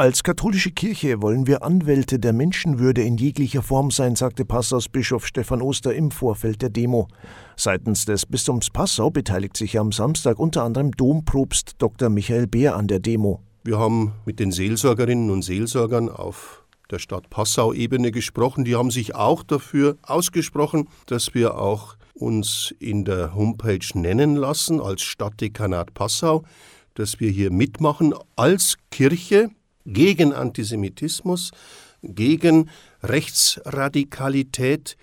Als katholische Kirche wollen wir Anwälte der Menschenwürde in jeglicher Form sein, sagte Passaus Bischof Stefan Oster im Vorfeld der Demo. Seitens des Bistums Passau beteiligt sich am Samstag unter anderem Domprobst Dr. Michael Beer an der Demo. Wir haben mit den Seelsorgerinnen und Seelsorgern auf der Stadt Passau-Ebene gesprochen. Die haben sich auch dafür ausgesprochen, dass wir auch uns in der Homepage nennen lassen als Stadtdekanat Passau, dass wir hier mitmachen als Kirche gegen Antisemitismus, gegen Rechtsradikalität,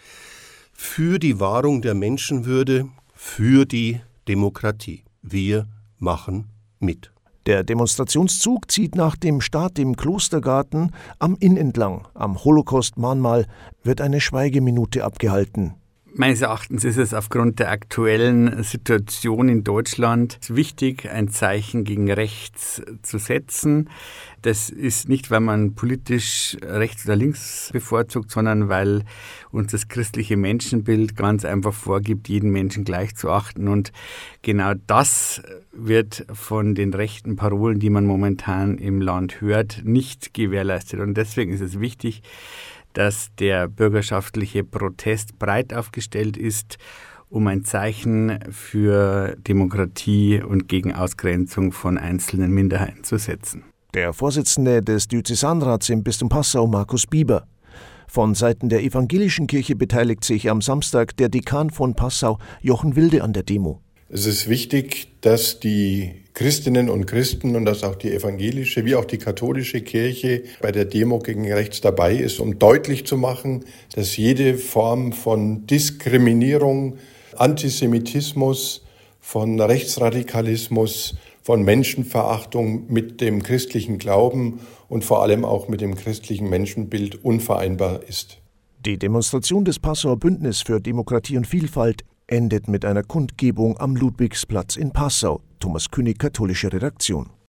für die Wahrung der Menschenwürde, für die Demokratie. Wir machen mit. Der Demonstrationszug zieht nach dem Start im Klostergarten am Inn entlang. Am Holocaust-Mahnmal wird eine Schweigeminute abgehalten. Meines Erachtens ist es aufgrund der aktuellen Situation in Deutschland wichtig, ein Zeichen gegen rechts zu setzen. Das ist nicht, weil man politisch rechts oder links bevorzugt, sondern weil uns das christliche Menschenbild ganz einfach vorgibt, jeden Menschen gleich zu achten. Und genau das wird von den rechten Parolen, die man momentan im Land hört, nicht gewährleistet. Und deswegen ist es wichtig, dass der bürgerschaftliche Protest breit aufgestellt ist, um ein Zeichen für Demokratie und gegen Ausgrenzung von einzelnen Minderheiten zu setzen. Der Vorsitzende des Diözesanrats im Bistum Passau, Markus Bieber. Von Seiten der evangelischen Kirche beteiligt sich am Samstag der Dekan von Passau, Jochen Wilde, an der Demo. Es ist wichtig, dass die Christinnen und Christen und dass auch die evangelische wie auch die katholische Kirche bei der Demo gegen rechts dabei ist, um deutlich zu machen, dass jede Form von Diskriminierung, Antisemitismus, von Rechtsradikalismus, von Menschenverachtung mit dem christlichen Glauben und vor allem auch mit dem christlichen Menschenbild unvereinbar ist. Die Demonstration des Passauer Bündnis für Demokratie und Vielfalt endet mit einer Kundgebung am Ludwigsplatz in Passau. Thomas König, katholische Redaktion.